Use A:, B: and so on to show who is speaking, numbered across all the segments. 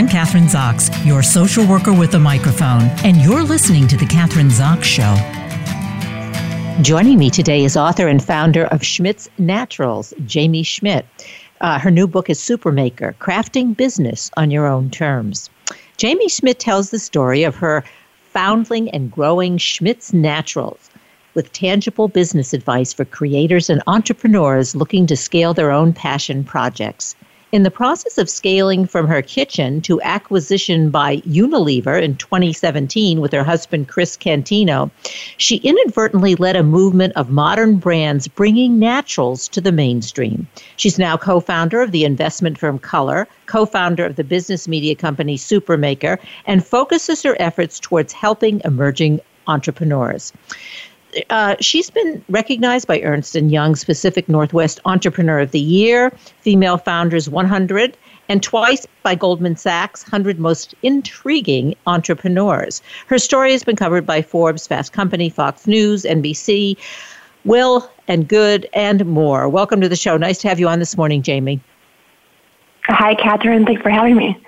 A: I'm Kathryn Zox, your social worker with a microphone, and you're listening to The Kathryn Zox Show. Joining me today is author and founder of Schmidt's Naturals, Jaime Schmidt. Uh, her new book is Supermaker Crafting Business on Your Own Terms. Jaime Schmidt tells the story of her foundling and growing Schmidt's Naturals with tangible business advice for creators and entrepreneurs looking to scale their own passion projects. In the process of scaling from her kitchen to acquisition by Unilever in 2017 with her husband Chris Cantino, she inadvertently led a movement of modern brands bringing naturals to the mainstream. She's now co founder of the investment firm Color, co founder of the business media company Supermaker, and focuses her efforts towards helping emerging entrepreneurs uh, she's been recognized by Ernst & Young's Pacific Northwest Entrepreneur of the Year, Female Founders 100, and twice by Goldman Sachs 100 Most Intriguing Entrepreneurs. Her story has been covered by Forbes, Fast Company, Fox News, NBC, Will and Good, and more. Welcome to the show. Nice to have you on this morning, Jaime.
B: Hi, Kathryn. Thanks for having me.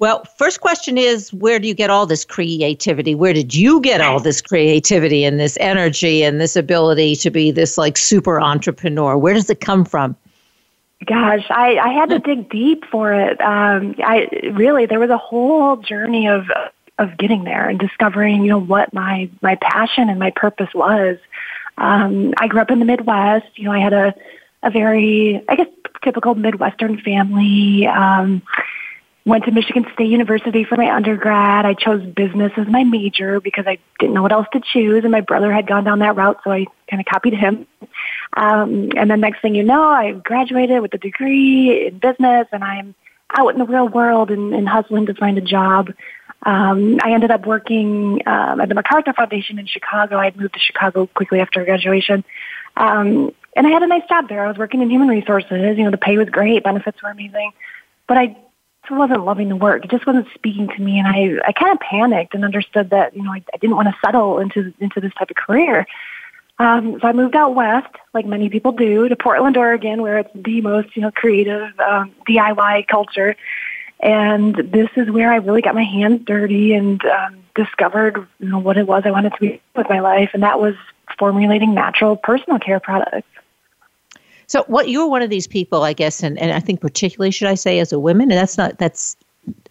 A: Well, first question is where do you get all this creativity? Where did you get all this creativity and this energy and this ability to be this like super entrepreneur? Where does it come from?
B: Gosh, I, I had to dig deep for it. Um, I really there was a whole journey of of getting there and discovering, you know, what my my passion and my purpose was. Um, I grew up in the Midwest. You know, I had a a very, I guess, typical Midwestern family. Um, went to Michigan State University for my undergrad. I chose business as my major because I didn't know what else to choose, and my brother had gone down that route, so I kind of copied him. Um, and then next thing you know, I graduated with a degree in business, and I'm out in the real world and, and hustling to find a job. Um, I ended up working um, at the MacArthur Foundation in Chicago. I had moved to Chicago quickly after graduation. Um, and I had a nice job there. I was working in human resources. You know, the pay was great, benefits were amazing. But I wasn't loving the work. It just wasn't speaking to me, and I I kind of panicked and understood that you know I, I didn't want to settle into into this type of career. Um, so I moved out west, like many people do, to Portland, Oregon, where it's the most you know creative um, DIY culture. And this is where I really got my hands dirty and um, discovered you know what it was I wanted to be with my life, and that was formulating natural personal care products.
A: So what you're one of these people, I guess, and, and I think particularly should I say as a woman, and that's not that's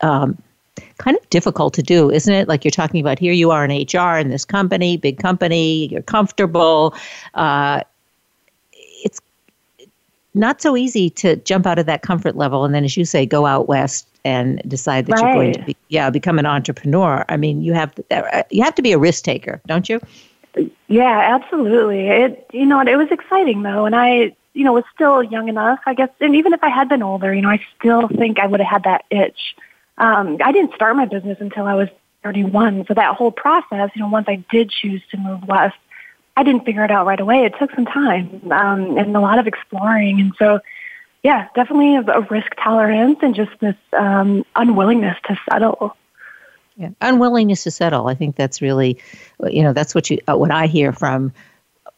A: um, kind of difficult to do, isn't it? Like you're talking about here, you are in HR in this company, big company, you're comfortable. Uh, it's not so easy to jump out of that comfort level and then, as you say, go out west and decide that right. you're going to be, yeah, become an entrepreneur. I mean, you have to, you have to be a risk taker, don't you?
B: Yeah, absolutely. It you know it was exciting though, and I you know, was still young enough, I guess. And even if I had been older, you know, I still think I would have had that itch. Um, I didn't start my business until I was 31. So that whole process, you know, once I did choose to move west, I didn't figure it out right away. It took some time um, and a lot of exploring. And so, yeah, definitely a, risk tolerance and just this um, unwillingness to settle.
A: Yeah, unwillingness to settle. I think that's really, you know, that's what you uh, what I hear from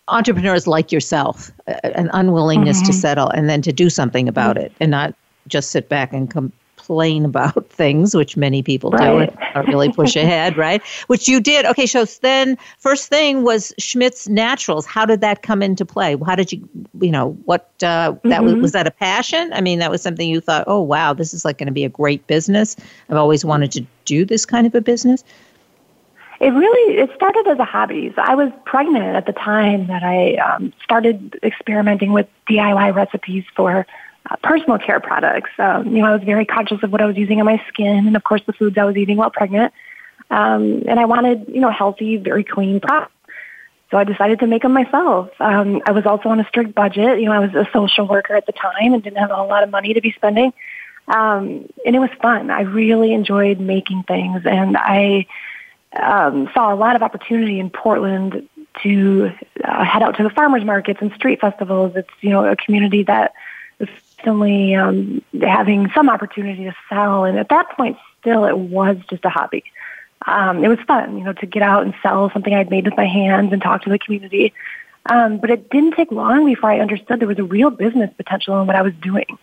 A: entrepreneurs like yourself, an unwillingness mm-hmm. to settle and then to do something about mm-hmm. it and not just sit back and complain about things, which many people right. do and really push ahead, right? Which you did. Okay, so then first thing was Schmidt's Naturals. How did that come into play? How did you, you know, what, uh, that mm-hmm. was, was that a passion? I mean, that was something you thought, oh, wow, this is like going to be a great business. I've always wanted to do this kind of a business.
B: It really it started as a hobby. So I was pregnant at the time that I um, started experimenting with DIY recipes for uh, personal care products. Um, you know, I was very conscious of what I was using on my skin, and of course, the foods I was eating while pregnant. Um, and I wanted, you know, healthy, very clean products. So I decided to make them myself. Um, I was also on a strict budget. You know, I was a social worker at the time and didn't have a whole lot of money to be spending. Um, and it was fun. I really enjoyed making things, and I um, saw a lot of opportunity in Portland to uh, head out to the farmers markets and street festivals. It's you know a community that is constantly um, having some opportunity to sell, and at that point, still it was just a hobby. Um, it was fun, you know, to get out and sell something I'd made with my hands and talk to the community. Um, but it didn't take long before I understood there was a real business potential in what I was doing.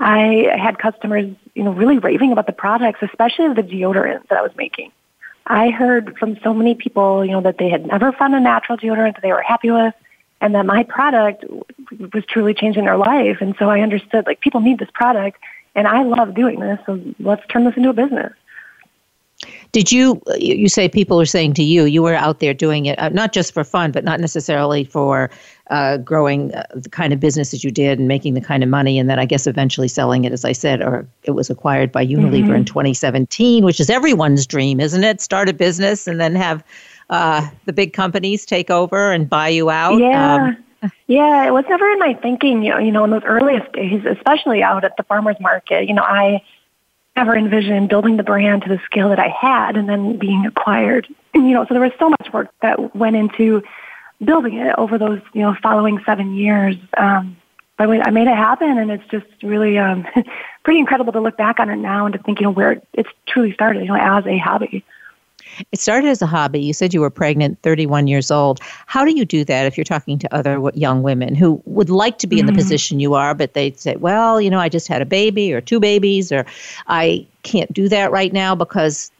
B: I had customers, you know, really raving about the products, especially the deodorants that I was making. I heard from so many people, you know, that they had never found a natural deodorant that they were happy with and that my product was truly changing their life. And so I understood like people need this product and I love doing this. So let's turn this into a business.
A: Did you, you say people are saying to you, you were out there doing it, uh, not just for fun, but not necessarily for uh, growing uh, the kind of business that you did and making the kind of money, and then I guess eventually selling it, as I said, or it was acquired by Unilever mm-hmm. in 2017, which is everyone's dream, isn't it? Start a business and then have uh, the big companies take over and buy you out.
B: Yeah. Um, yeah, it was never in my thinking, you know, you know, in those earliest days, especially out at the farmer's market. You know, I ever envisioned building the brand to the scale that I had and then being acquired. And, you know, so there was so much work that went into building it over those, you know, following seven years. Um, but I made it happen and it's just really um, pretty incredible to look back on it now and to think, you know, where it's truly started, you know, as a hobby.
A: It started as a hobby. You said you were pregnant, 31 years old. How do you do that if you're talking to other young women who would like to be mm-hmm. in the mm-hmm. position you are, but they'd say, well, you know, I just had a baby or two babies, or I can't do that right now because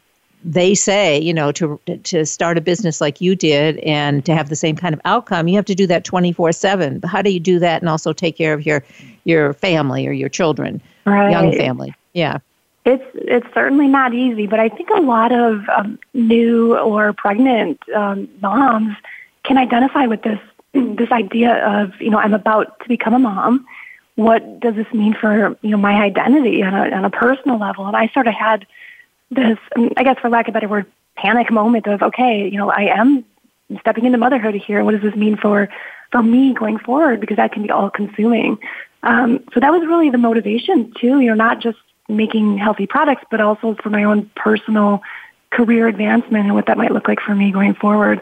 A: they say, you know, to to start a business like you did and to have the same kind of outcome, you have to do that 24/7. How do you do that and also take care of your your family or your children,
B: right.
A: young family? Yeah.
B: It's it's certainly not easy, but I think a lot of um, new or pregnant um, moms can identify with this this idea of you know I'm about to become a mom. What does this mean for you know my identity on a on a personal level? And I sort of had this, um, I guess, for lack of a better word, panic moment of okay, you know, I am stepping into motherhood here. What does this mean for for me going forward? Because that can be all consuming. Um, so that was really the motivation too. You know, not just making healthy products, but also for my own personal career advancement and what that might look like for me going forward.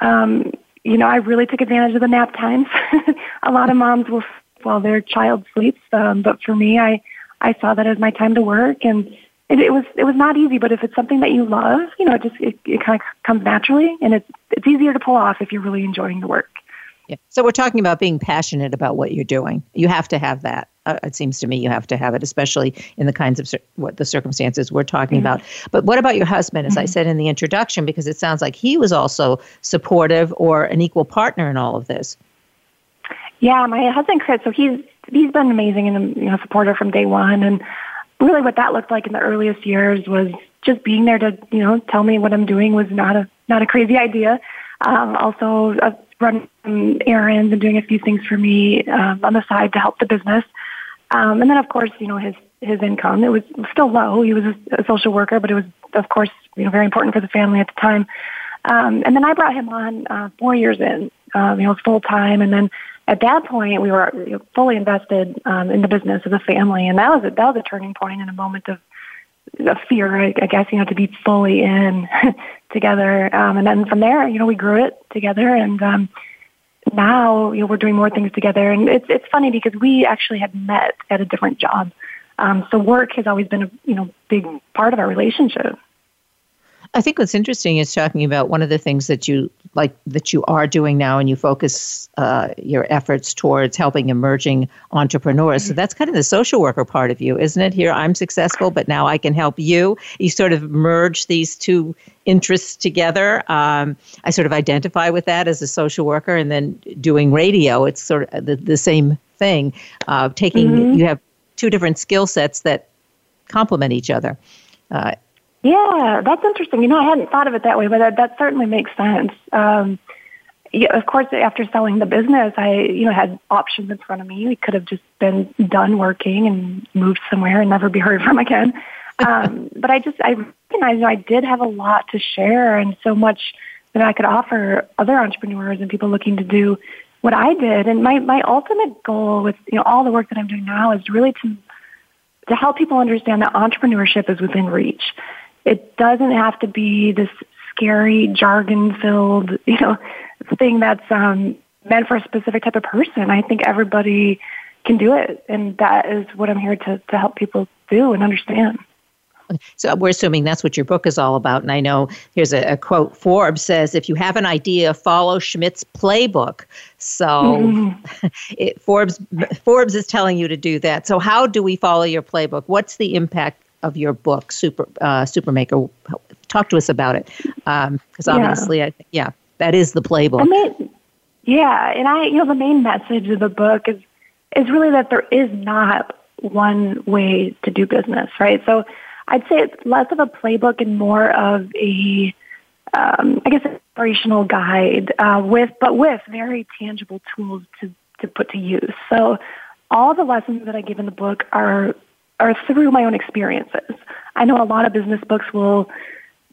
B: Um, you know, I really took advantage of the nap times. a lot of moms will while their child sleeps, um, but for me, I I saw that as my time to work, and it, it was it was not easy. But if it's something that you love, you know, it just it, it kind of comes naturally, and it's it's easier to pull off if you're really enjoying the work.
A: Yeah. So we're talking about being passionate about what you're doing. You have to have that. Uh, it seems to me you have to have it, especially in the kinds of cir- what the circumstances we're talking mm-hmm. about. But what about your husband? As mm-hmm. I said in the introduction, because it sounds like he was also supportive or an equal partner in all of this.
B: Yeah, my husband Chris. So he's he's been amazing and you know supporter from day one. And really, what that looked like in the earliest years was just being there to you know tell me what I'm doing was not a not a crazy idea. Um, also, uh, run errands and doing a few things for me um, on the side to help the business. Um, and then, of course, you know his his income. It was still low. He was a, a social worker, but it was, of course, you know, very important for the family at the time. Um, and then I brought him on uh, four years in, um, you know, full time. And then at that point, we were you know, fully invested um, in the business as a family, and that was a, that was a turning point and a moment of of fear, I, I guess, you know, to be fully in together. Um, and then from there, you know, we grew it together and, um, now, you know, we're doing more things together. And it's, it's funny because we actually had met at a different job. Um, so work has always been a, you know, big part of our relationship.
A: I think what's interesting is talking about one of the things that you like that you are doing now, and you focus uh, your efforts towards helping emerging entrepreneurs. So that's kind of the social worker part of you, isn't it? Here, I'm successful, but now I can help you. You sort of merge these two interests together. Um, I sort of identify with that as a social worker, and then doing radio. It's sort of the, the same thing. Uh, taking mm-hmm. you have two different skill sets that complement each other. Uh,
B: yeah, that's interesting. You know, I hadn't thought of it that way, but that, that certainly makes sense. Um, yeah, of course, after selling the business, I, you know, had options in front of me. We could have just been done working and moved somewhere and never be heard from again. Um, but I just, I recognized, you know, I did have a lot to share and so much that I could offer other entrepreneurs and people looking to do what I did. And my, my ultimate goal with, you know, all the work that I'm doing now is really to, to help people understand that entrepreneurship is within reach it doesn't have to be this scary jargon filled, you know, thing that's um, meant for a specific type of person. I think everybody can do it, and that is what I'm here to to help people do and understand.
A: So we're assuming that's what your book is all about. And I know here's a, a quote Forbes says, if you have an idea, follow Schmidt's playbook. So mm-hmm. it, Forbes, Forbes is telling you to do that. So, how do we follow your playbook? What's the impact of your book, Super uh, Supermaker? Talk to us about it. Because um, obviously, yeah. I, yeah, that is the playbook. I
B: mean, yeah. And I, you know, the main message of the book is, is really that there is not one way to do business, right? So, I'd say it's less of a playbook and more of a, um, I guess, inspirational guide uh, with, but with very tangible tools to to put to use. So, all the lessons that I give in the book are are through my own experiences. I know a lot of business books will,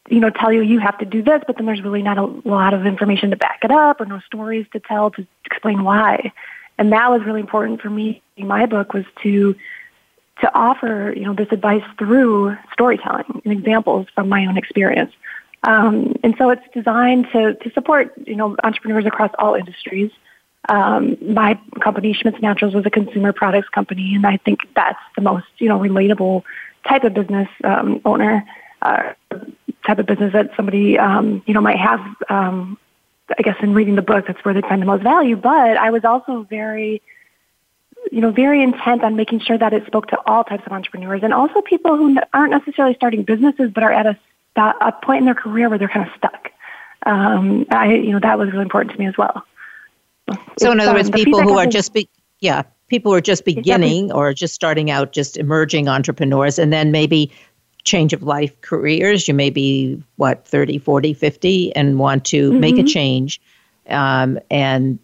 B: you know, tell you you have to do this, but then there's really not a lot of information to back it up or no stories to tell to explain why. And that was really important for me. in My book was to to offer, you know, this advice through storytelling and examples from my own experience. Um, and so it's designed to, to support, you know, entrepreneurs across all industries. Um, my company, Schmidt's Naturals, was a consumer products company, and I think that's the most, you know, relatable type of business um, owner, uh, type of business that somebody, um, you know, might have. Um, I guess in reading the book, that's where they find the most value. But I was also very you know, very intent on making sure that it spoke to all types of entrepreneurs and also people who aren't necessarily starting businesses but are at a, a point in their career where they're kind of stuck. Um, I, you know, that was really important to me as well.
A: So, in other um, words, people who are just, be, yeah, people who are just beginning exactly. or just starting out, just emerging entrepreneurs, and then maybe change of life careers. You may be, what, 30, 40, 50, and want to mm-hmm. make a change. Um, and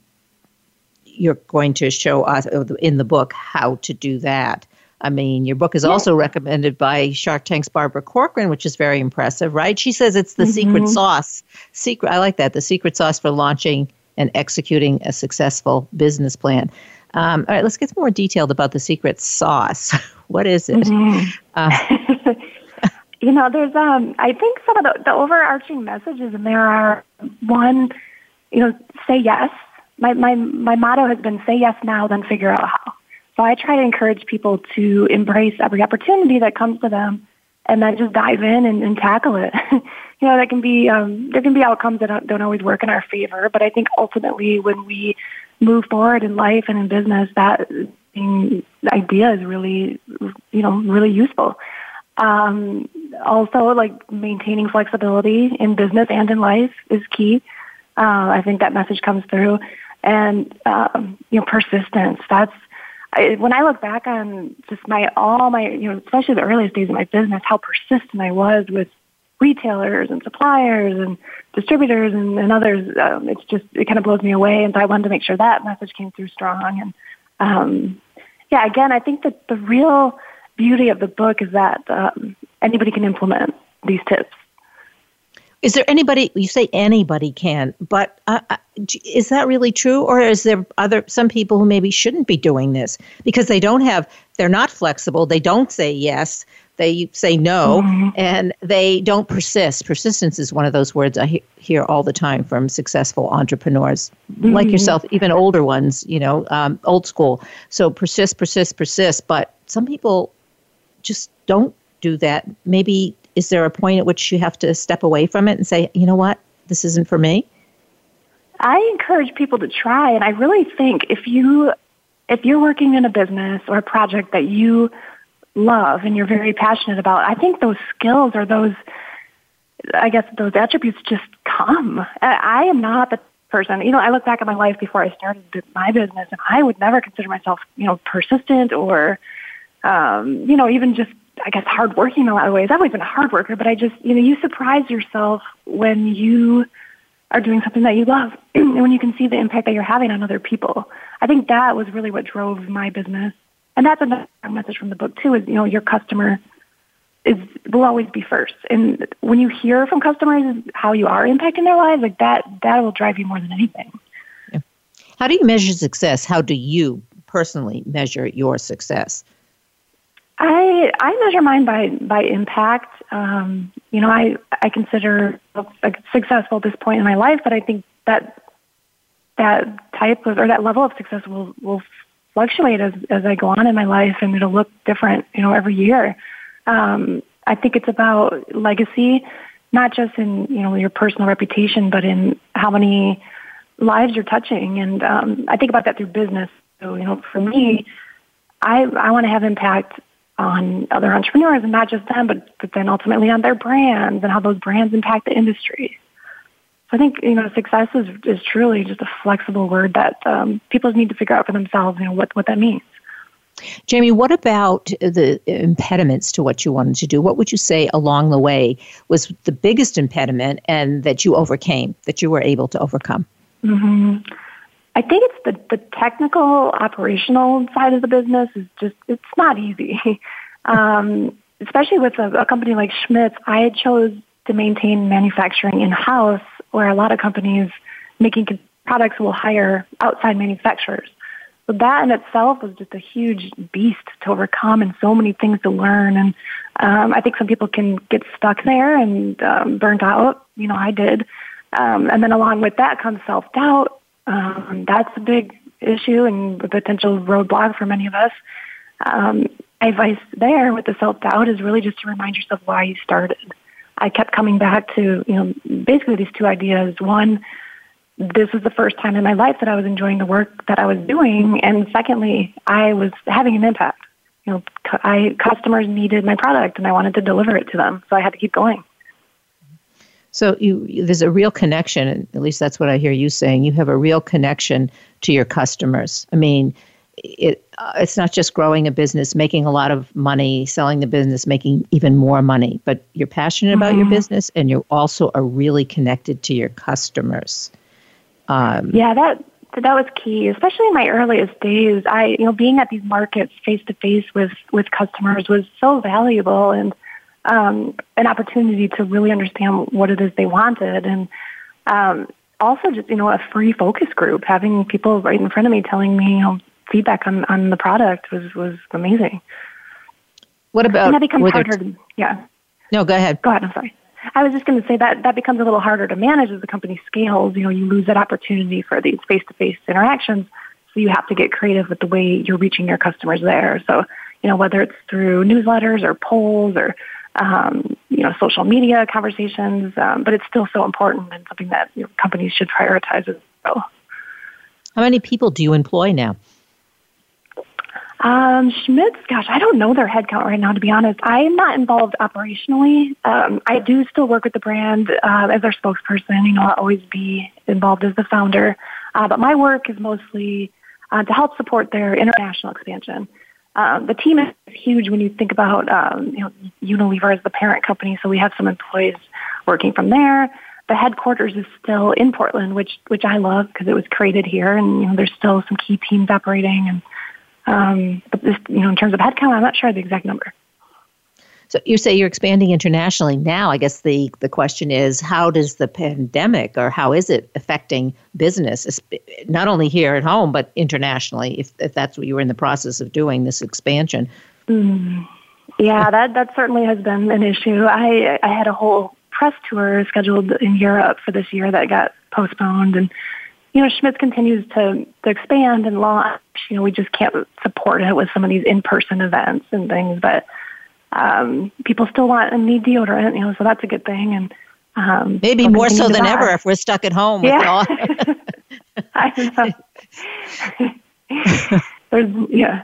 A: you're going to show us in the book how to do that. I mean, your book is also recommended by Shark Tank's Barbara Corcoran, which is very impressive, right? She says it's the mm-hmm. secret sauce. Secret, I like that. The secret sauce for launching and executing a successful business plan. Um, all right, let's get more detailed about the secret sauce. what is it? Mm-hmm.
B: Uh, you know, there's um, I think some of the, the overarching messages in there are one, you know, say yes my, my, my motto has been say yes now, then figure out how. So I try to encourage people to embrace every opportunity that comes to them and then just dive in and, and tackle it. you know, that can be, um, there can be outcomes that don't, don't always work in our favor, but I think ultimately when we move forward in life and in business, that idea is really, you know, really useful. Um, also, like maintaining flexibility in business and in life is key. Uh, I think that message comes through and um, you know persistence. That's I, when I look back on just my all my you know especially the earliest days of my business, how persistent I was with retailers and suppliers and distributors and, and others. Um, it's just it kind of blows me away, and so I wanted to make sure that message came through strong. And um, yeah, again, I think that the real beauty of the book is that um, anybody can implement these tips.
A: Is there anybody you say anybody can, but uh, uh is that really true, or is there other some people who maybe shouldn't be doing this because they don't have they're not flexible, they don't say yes, they say no, mm-hmm. and they don't persist. Persistence is one of those words I he- hear all the time from successful entrepreneurs mm-hmm. like yourself, even older ones, you know, um, old school. So persist, persist, persist. But some people just don't do that. Maybe is there a point at which you have to step away from it and say, you know what, this isn't for me?
B: I encourage people to try, and I really think if you if you're working in a business or a project that you love and you're very passionate about, I think those skills or those I guess those attributes just come. I am not the person. You know, I look back at my life before I started my business, and I would never consider myself, you know, persistent or, um, you know, even just I guess hardworking in a lot of ways. I've always been a hard worker, but I just, you know, you surprise yourself when you are doing something that you love and when you can see the impact that you're having on other people. I think that was really what drove my business. And that's another message from the book too is, you know, your customer is will always be first. And when you hear from customers how you are impacting their lives, like that that will drive you more than anything.
A: Yeah. How do you measure success? How do you personally measure your success?
B: I I measure mine by by impact. Um, you know, I I consider successful at this point in my life, but I think that that type of or that level of success will will fluctuate as as I go on in my life, and it'll look different. You know, every year. Um, I think it's about legacy, not just in you know your personal reputation, but in how many lives you're touching. And um, I think about that through business. So you know, for me, I I want to have impact on other entrepreneurs and not just them, but but then ultimately on their brands and how those brands impact the industry. So I think you know success is is truly just a flexible word that um, people need to figure out for themselves. You know what what that means.
A: Jaime, what about the impediments to what you wanted to do? What would you say along the way was the biggest impediment and that you overcame, that you were able to overcome?
B: Mm-hmm. I think it's the, the technical operational side of the business is just, it's not easy. um, especially with a, a company like Schmidt's, I chose to maintain manufacturing in-house where a lot of companies making products will hire outside manufacturers. So that in itself was just a huge beast to overcome and so many things to learn. And um, I think some people can get stuck there and um, burnt out. You know, I did. Um, and then along with that comes self-doubt. Um, that's a big issue and a potential roadblock for many of us. Um, advice there with the self-doubt is really just to remind yourself why you started. I kept coming back to, you know, basically these two ideas. One, this was the first time in my life that I was enjoying the work that I was doing. And secondly, I was having an impact. You know, I, customers needed my product and I wanted to deliver it to them. So I had to keep going.
A: So you, there's a real connection, and at least that's what I hear you saying. You have a real connection to your customers. I mean, it uh, it's not just growing a business, making a lot of money, selling the business, making even more money, but you're passionate mm-hmm. about your mm-hmm. business and you also are really connected to your customers.
B: Um, yeah, that that was key, especially in my earliest days. I, you know, being at these markets face to face with with customers was so valuable and um, an opportunity to really understand what it is they wanted, and um, also just you know a free focus group, having people right in front of me telling me you know feedback on on the product was was amazing.
A: What about?
B: And that becomes harder. T- yeah.
A: No, go ahead.
B: Go ahead. I'm sorry. I was just going to say that that becomes a little harder to manage as the company scales. You know, you lose that opportunity for these face-to-face interactions. So you have to get creative with the way you're reaching your customers there. So, you know, whether it's through newsletters or polls or, um, you know, social media conversations, um, but it's still so important and something that you know, companies should prioritize as well.
A: How many people do you employ now?
B: Um, Schmidt's, gosh, I don't know their headcount right now, to be honest. I am not involved operationally. Um, I do still work with the brand uh, as their spokesperson. You know, I'll always be involved as the founder. Uh, but my work is mostly uh, to help support their international expansion. Um, the team is huge when you think about, um, you know, Unilever as the parent company. So we have some employees working from there. The headquarters is still in Portland, which which I love because it was created here, and you know, there's still some key teams operating and um, but this, you know, in terms of headcount, I'm not sure the exact number.
A: So you say you're expanding internationally now. I guess the, the question is, how does the pandemic or how is it affecting business, not only here at home, but internationally, if, if that's what you were in the process of doing, this expansion?
B: Mm. Yeah, that, that certainly has been an issue. I, I had a whole press tour scheduled in Europe for this year that got postponed. And you know, Schmidt's continues to, to expand and launch. You know, we just can't support it with some of these in-person events and things, but um, people still want and need deodorant, you know, so that's a good thing. And
A: um, maybe more so than ever if we're stuck at home.
B: Yeah. I know. There's, yeah.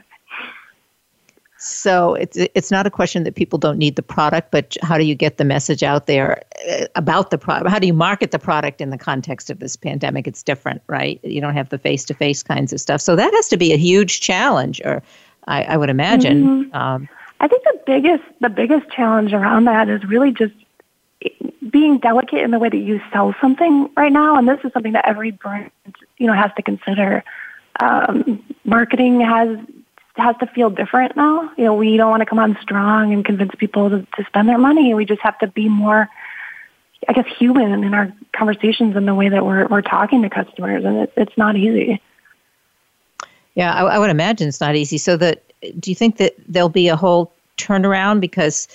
A: So it's it's not a question that people don't need the product, but how do you get the message out there uh, about the product? How do you market the product in the context of this pandemic? It's different, right? You don't have the face to face kinds of stuff, so that has to be a huge challenge, or I, I would imagine.
B: Mm-hmm. Um, I think the biggest the biggest challenge around that is really just being delicate in the way that you sell something right now, and this is something that every brand you know has to consider. Um, marketing has has to feel different now. You know, we don't want to come on strong and convince people to, to spend their money. We just have to be more, I guess, human in our conversations and the way that we're we're talking to customers, and it, it's not easy.
A: Yeah, I, I would imagine it's not easy. So, that do you think that there'll be a whole turnaround because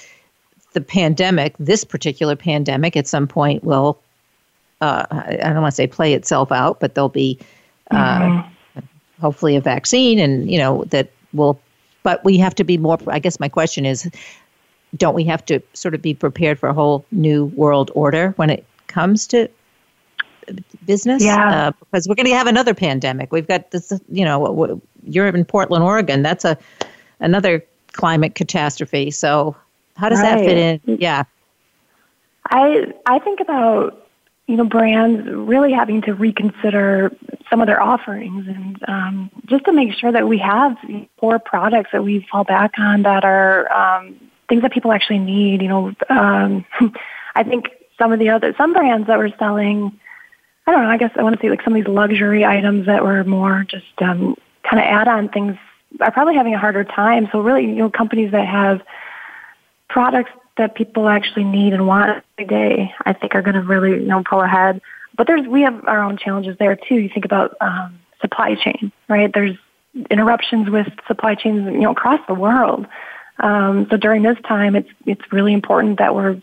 A: the pandemic, this particular pandemic, at some point will, uh, I don't want to say play itself out, but there'll be. Uh, mm-hmm hopefully a vaccine and you know that will but we have to be more i guess my question is don't we have to sort of be prepared for a whole new world order when it comes to business?
B: Yeah. Uh,
A: because we're going to have another pandemic. We've got this, you know, you're in Portland, Oregon. That's a another climate catastrophe. So how does right. that fit in? Yeah.
B: I I think about you know brands really having to reconsider some of their offerings and um, just to make sure that we have core products that we fall back on that are um, things that people actually need. You know, um, I think some of the other some brands that were selling. I don't know. I guess I want to say like some of these luxury items that were more just um, kind of add-on things are probably having a harder time. So really, you know, companies that have products that people actually need and want every day, I think are going to really, you know, pull ahead. But there's, we have our own challenges there too. You think about um, supply chain, right? There's interruptions with supply chains, you know, across the world. Um, so during this time, it's it's really important that we're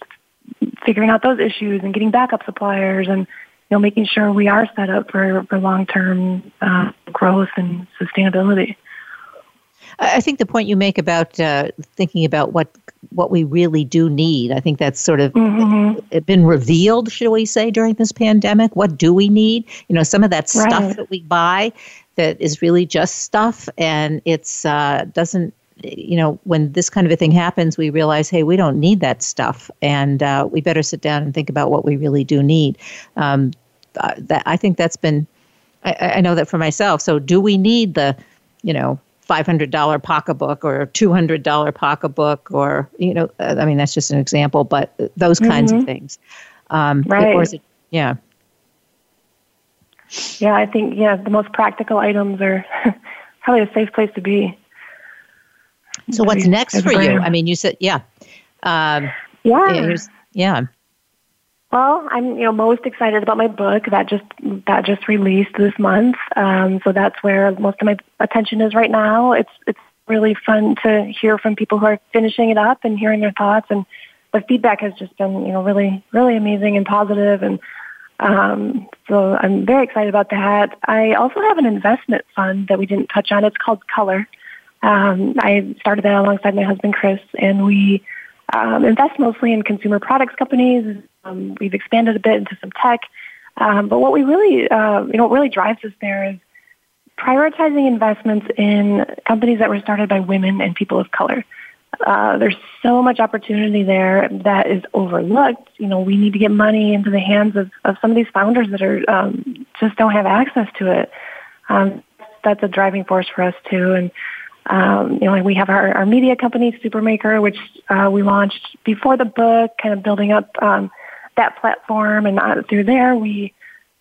B: figuring out those issues and getting backup suppliers and you know making sure we are set up for for long term uh, growth and sustainability.
A: I think the point you make about uh, thinking about what what we really do need, I think that's sort of mm-hmm. been revealed, shall we say, during this pandemic. What do we need? You know, some of that stuff right. that we buy that is really just stuff, and it's uh, doesn't. You know, when this kind of a thing happens, we realize, hey, we don't need that stuff, and uh, we better sit down and think about what we really do need. Um, uh, that I think that's been. I, I know that for myself. So, do we need the, you know, $500 pocketbook or $200 pocketbook or you know uh, i mean that's just an example but those kinds mm-hmm. of things.
B: Um, right.
A: It, yeah.
B: Yeah i think yeah the most practical items are probably a safe place to be.
A: So what's next for you? i mean you said yeah.
B: Um, yeah.
A: yeah
B: well, I'm you know most excited about my book that just that just released this month. Um, so that's where most of my attention is right now. It's it's really fun to hear from people who are finishing it up and hearing their thoughts, and the feedback has just been you know really really amazing and positive, and um, so I'm very excited about that. I also have an investment fund that we didn't touch on. It's called Color. Um, I started that alongside my husband Chris, and we um, invest mostly in consumer products companies um, we've expanded a bit into some tech. Um, but what we really, uh, you know, what really drives us there is prioritizing investments in companies that were started by women and people of color. Uh, there's so much opportunity there that is overlooked. You know, we need to get money into the hands of, of some of these founders that are um, just don't have access to it. Um, that's a driving force for us too. And um, you know, we have our, our media company, Supermaker, which uh, we launched before the book, kind of building up um, that platform, and uh, through there, we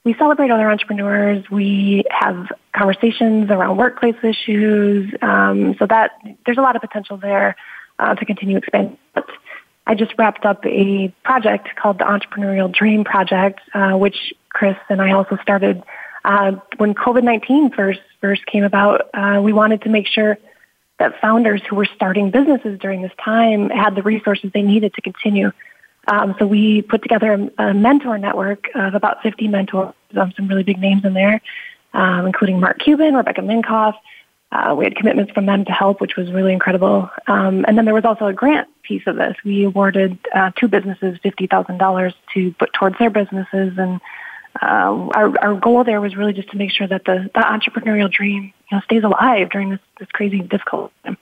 B: we celebrate other entrepreneurs. We have conversations around workplace issues. Um, so that there's a lot of potential there uh, to continue expanding. I just wrapped up a project called the Entrepreneurial Dream Project, uh, which Chris and I also started uh, when COVID-19 first first came about. Uh, we wanted to make sure that founders who were starting businesses during this time had the resources they needed to continue um, so we put together a, a, mentor network of about 50 mentors, um, some really big names in there, um, including Mark Cuban, Rebecca Minkoff. Uh, we had commitments from them to help, which was really incredible. Um, and then there was also a grant piece of this. We awarded uh, two businesses $50,000 to put towards their businesses. And uh, our, our goal there was really just to make sure that the, the entrepreneurial dream you know, stays alive during this, this crazy difficult time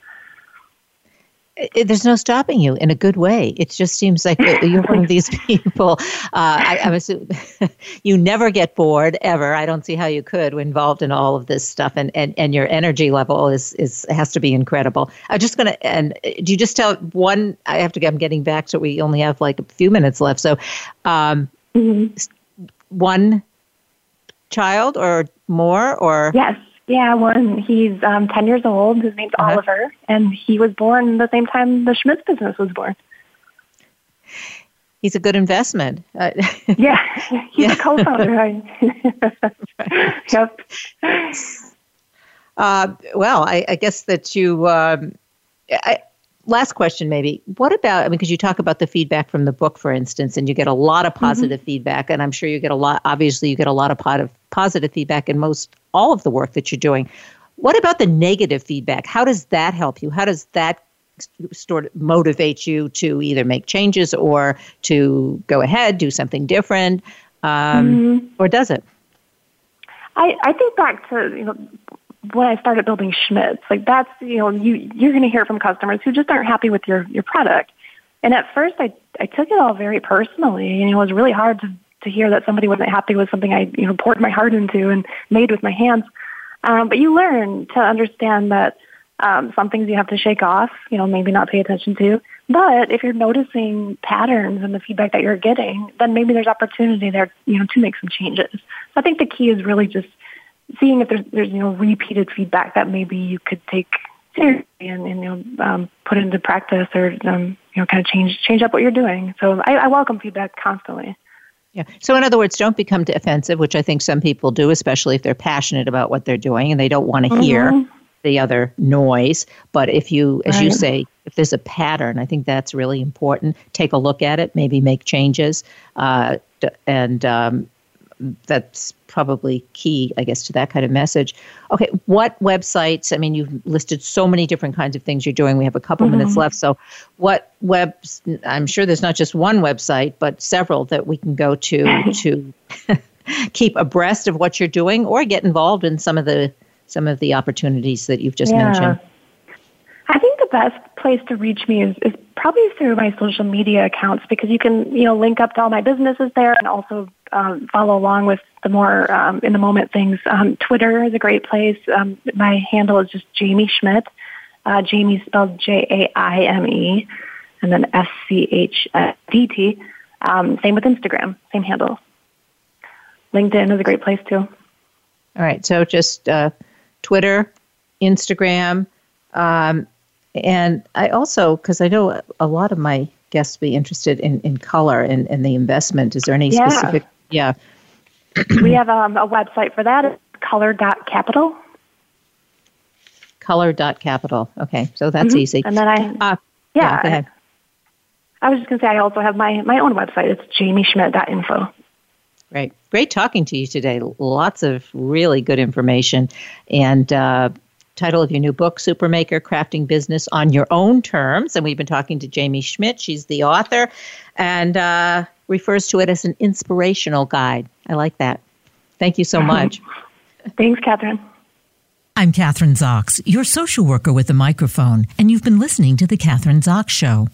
A: it, there's no stopping you in a good way. It just seems like you're one of these people. Uh, I, am assuming you never get bored ever. I don't see how you could involved in all of this stuff, and, and, and your energy level is is has to be incredible. I'm just gonna and do you just tell one? I have to. I'm getting back so We only have like a few minutes left, so um, mm-hmm. one child or more or
B: yes yeah, one. He's um, 10 years old. His name's uh-huh. Oliver, and he was born the same time the Schmidt's business was born.
A: He's a good investment.
B: Uh, yeah, he's yeah. a co-founder. yep.
A: Uh, well, I, I, guess that you. Um, I, last question, maybe. What about? I mean, because you talk about the feedback from the book, for instance, and you get a lot of positive mm-hmm. feedback, and I'm sure you get a lot. Obviously, you get a lot of positive positive feedback in most all of the work that you're doing. What about the negative feedback? How does that help you? How does that sort of motivates you to either make changes or to go ahead, do something different, um, mm-hmm. or does it?
B: I, I think back to you know when I started building Schmidt's, like that's you know you you're going to hear from customers who just aren't happy with your your product, and at first I I took it all very personally, and it was really hard to to hear that somebody wasn't happy with something I you know poured my heart into and made with my hands. Um, but you learn to understand that um, some things you have to shake off, you know, maybe not pay attention to. But if you're noticing patterns in the feedback that you're getting, then maybe there's opportunity there, you know, to make some changes. So I think the key is really just seeing if there's, there's you know, repeated feedback that maybe you could take seriously and, and you know, um, put into practice or, um, you know, kind of change, change up what you're doing. So I, I welcome feedback constantly.
A: Yeah. So, in other words, don't become defensive, which I think some people do, especially if they're passionate about what they're doing and they don't want to mm-hmm. hear the other noise. But if you, as right. you say, if there's a pattern, I think that's really important. Take a look at it, maybe make changes, uh, and um, that's probably key, I guess, to that kind of message. Okay, what websites? I mean, you've listed so many different kinds of things you're doing. We have a couple mm-hmm. minutes left. So, what webs? I'm sure there's not just one website, but several that we can go to to keep abreast of what you're doing or get involved in some of the some of the opportunities that you've just yeah. mentioned.
B: Best place to reach me is, is probably through my social media accounts because you can, you know, link up to all my businesses there and also um, follow along with the more um, in the moment things. Um, Twitter is a great place. Um, my handle is just Jaime Schmidt. Uh, Jaime spelled J A I M E, and then S C H D T. Um, same with Instagram, same handle. LinkedIn is a great place too. All
A: right, so just uh, Twitter, Instagram, um, and I also, because I know a lot of my guests be interested in, in color and, and the investment. Is there any yeah. specific? Yeah.
B: we have um, a website for that. It's color.capital.
A: Color.capital. Okay, so that's mm-hmm. easy.
B: And then I, uh, yeah. yeah I, I was just going to say, I also have my, my own website. It's jaimeschmidt.info.
A: Great. Great talking to you today. Lots of really good information. And uh, title of your new book, Supermaker Crafting Business on Your Own Terms. And we've been talking to Jaime Schmidt. She's the author and uh, refers to it as an inspirational guide. I like that. Thank you so much.
B: Thanks, Kathryn.
A: I'm Kathryn Zox, your social worker with a microphone, and you've been listening to The Kathryn Zox Show.